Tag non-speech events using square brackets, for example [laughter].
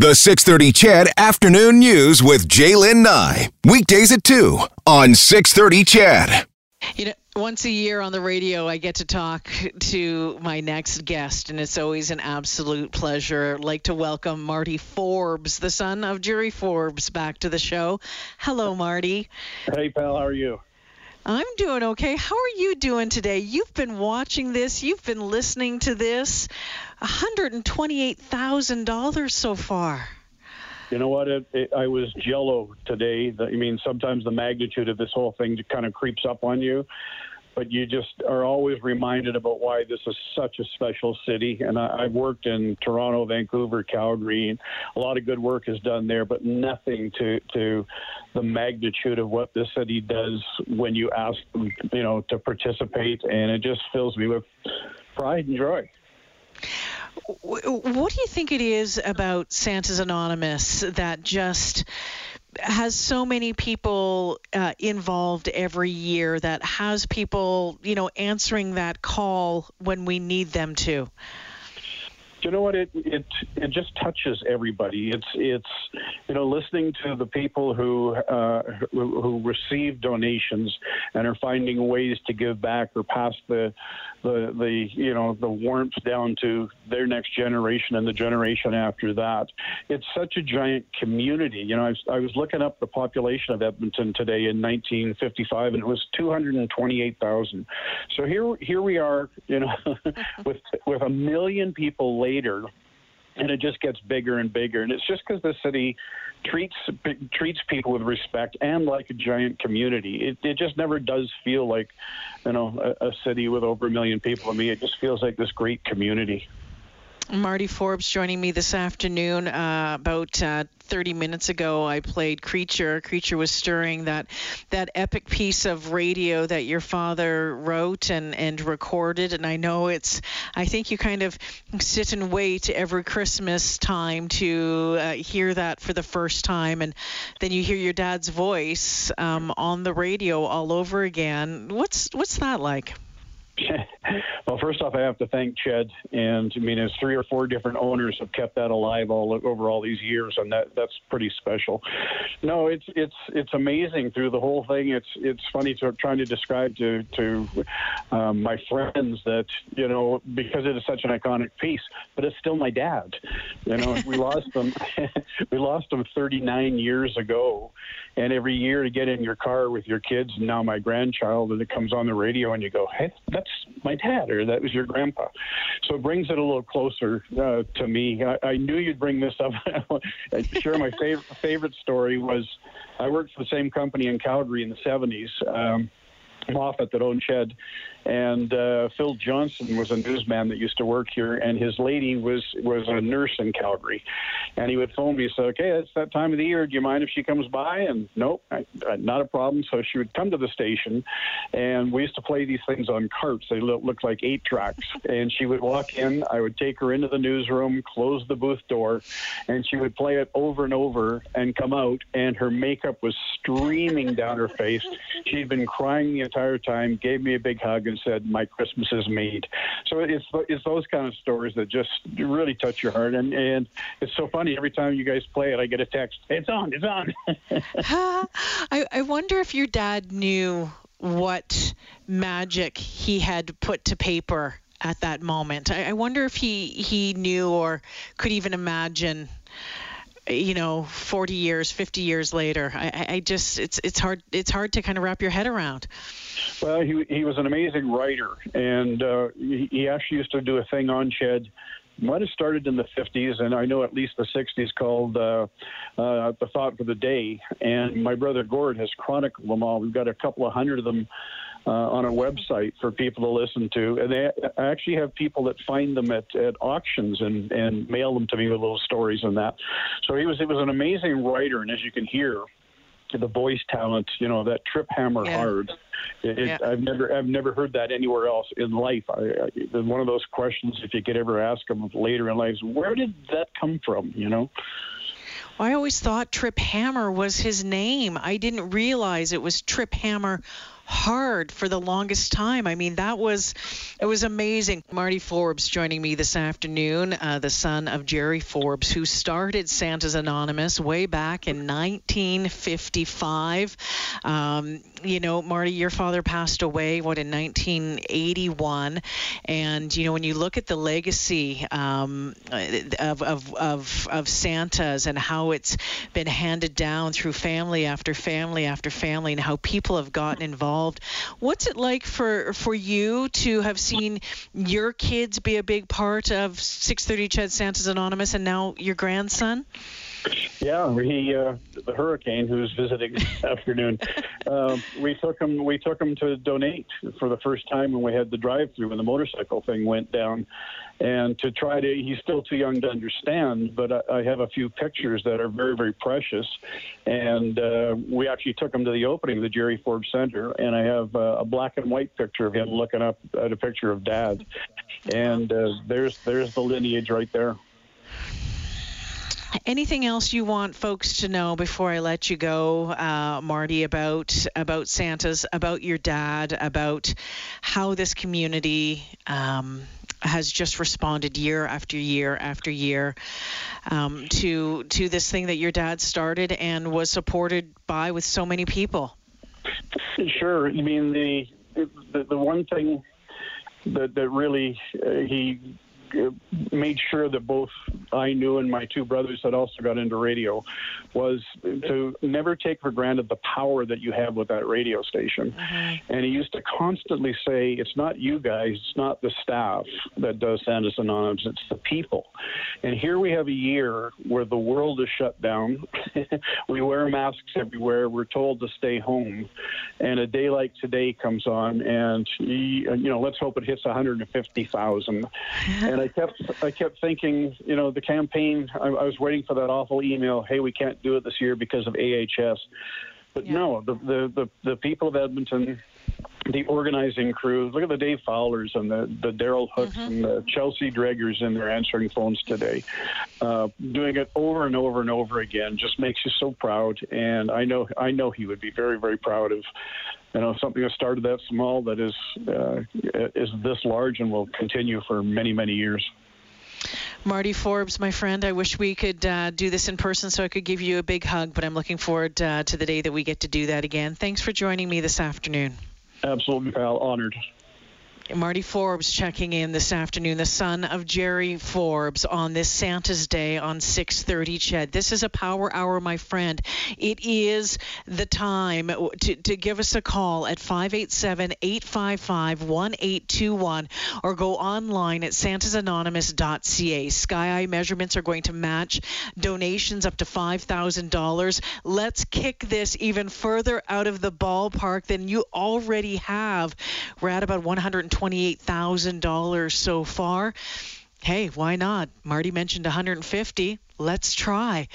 The 630 CHED Afternoon News with Jaylen Nye. Weekdays at 2 on 630 CHED. You know, once a year on the radio, I get to talk to my next guest, and it's always an absolute pleasure. I'd like to welcome Marty Forbes, the son of Jerry Forbes, back to the show. Hello, Marty. Hey, pal, how are you? I'm doing okay. How are you doing today? You've been watching this, you've been listening to this. $128,000 so far. You know what? It, it, I was jello today. I mean, sometimes the magnitude of this whole thing kind of creeps up on you, but you just are always reminded about why this is such a special city. And I, I've worked in Toronto, Vancouver, Calgary, and a lot of good work is done there, but nothing to to the magnitude of what this city does when you ask them, you know, to participate. And it just fills me with pride and joy. What do you think it is about Santa's Anonymous that just has so many people uh, involved every year that has people, you know, answering that call when we need them to? You know what it it it just touches everybody. It's it's you know listening to the people who uh, who, who receive donations and are finding ways to give back or pass the the the you know the warmth down to their next generation and the generation after that. It's such a giant community. You know I was, I was looking up the population of Edmonton today in 1955 and it was 228,000 so here here we are you know [laughs] with with a million people later and it just gets bigger and bigger. And it's just because the city treats treats people with respect and like a giant community. It, it just never does feel like, you know, a, a city with over a million people. I mean, it just feels like this great community. Marty Forbes joining me this afternoon. Uh, about uh, 30 minutes ago, I played Creature. Creature was stirring that that epic piece of radio that your father wrote and and recorded. And I know it's. I think you kind of sit and wait every Christmas time to uh, hear that for the first time, and then you hear your dad's voice um, on the radio all over again. What's what's that like? [laughs] well, first off, I have to thank Ched, and I mean, his three or four different owners have kept that alive all over all these years, and that that's pretty special. No, it's it's it's amazing through the whole thing. It's it's funny to trying to describe to to um, my friends that you know because it is such an iconic piece, but it's still my dad. You know, we lost him [laughs] we lost him 39 years ago, and every year to get in your car with your kids, and now my grandchild, and it comes on the radio, and you go, hey, that's my dad, or that was your grandpa. So it brings it a little closer uh, to me. I, I knew you'd bring this up. [laughs] sure, my favorite favorite story was I worked for the same company in Calgary in the 70s. Um, Moffat that owned Ched, and uh, Phil Johnson was a newsman that used to work here, and his lady was was a nurse in Calgary, and he would phone me and say, "Okay, it's that time of the year. Do you mind if she comes by?" And nope, I, I, not a problem. So she would come to the station, and we used to play these things on carts. They look, looked like eight tracks, and she would walk in. I would take her into the newsroom, close the booth door, and she would play it over and over, and come out, and her makeup was streaming down her face. She'd been crying the entire time. Gave me a big hug and said, "My Christmas is made." So it's it's those kind of stories that just really touch your heart, and and it's so funny every time you guys play it, I get a text, "It's on, it's on." [laughs] [laughs] I I wonder if your dad knew what magic he had put to paper at that moment. I, I wonder if he he knew or could even imagine you know 40 years 50 years later I, I just it's it's hard it's hard to kind of wrap your head around well he, he was an amazing writer and uh, he, he actually used to do a thing on Ched might have started in the 50s, and I know at least the 60s called uh, uh, The Thought for the Day. And my brother Gord has chronicled them all. We've got a couple of hundred of them uh, on a website for people to listen to. And they I actually have people that find them at, at auctions and, and mail them to me with little stories and that. So he was, he was an amazing writer. And as you can hear, the voice talent, you know, that trip hammer yeah. hard. It, yeah. I've never, I've never heard that anywhere else in life. I, I, one of those questions, if you could ever ask them later in life, is where did that come from? You know. I always thought Trip Hammer was his name. I didn't realize it was Trip Hammer hard for the longest time. I mean, that was it was amazing. Marty Forbes joining me this afternoon, uh, the son of Jerry Forbes, who started Santa's Anonymous way back in 1955. Um, you know, Marty, your father passed away what in 1981, and you know when you look at the legacy um, of, of of of Santa's and how it's been handed down through family after family after family, and how people have gotten involved. What's it like for for you to have seen your kids be a big part of 630 CHED Santa's Anonymous, and now your grandson? Yeah, he uh, the hurricane who's visiting [laughs] this afternoon. Uh, we took him. We took him to donate for the first time when we had the drive-through when the motorcycle thing went down, and to try to. He's still too young to understand, but I, I have a few pictures that are very very precious, and uh, we actually took him to the opening of the Jerry Forbes Center, and I have uh, a black and white picture of him looking up at a picture of Dad, and uh, there's there's the lineage right there. Anything else you want folks to know before I let you go, uh, Marty, about about Santa's, about your dad, about how this community um, has just responded year after year after year um, to to this thing that your dad started and was supported by with so many people. Sure. I mean the the, the one thing that that really uh, he made sure that both I knew and my two brothers that also got into radio was to never take for granted the power that you have with that radio station. Mm-hmm. And he used to constantly say, "It's not you guys, it's not the staff that does Santa's Anonymous, it's the people." And here we have a year where the world is shut down. [laughs] we wear masks everywhere. We're told to stay home, and a day like today comes on, and you know, let's hope it hits 150,000. and I kept I kept thinking, you know, the campaign. I, I was waiting for that awful email. Hey, we can't do it this year because of AHS. But yeah. no, the, the the the people of Edmonton, the organizing crew. Look at the Dave Fowlers and the the Daryl Hooks mm-hmm. and the Chelsea Dreggers in their answering phones today, uh, doing it over and over and over again. Just makes you so proud. And I know I know he would be very very proud of you know something that started that small that is uh, is this large and will continue for many many years. Marty Forbes, my friend, I wish we could uh, do this in person so I could give you a big hug, but I'm looking forward uh, to the day that we get to do that again. Thanks for joining me this afternoon. Absolutely, pal. Honored. Marty Forbes checking in this afternoon, the son of Jerry Forbes on this Santa's Day on 6:30 CHED. This is a power hour, my friend. It is the time to, to give us a call at 587-855-1821 or go online at santasanonymous.ca. Sky Eye measurements are going to match donations up to $5,000. Let's kick this even further out of the ballpark than you already have. We're at about 120 $28,000 so far. Hey, why not? Marty mentioned 150. Let's try.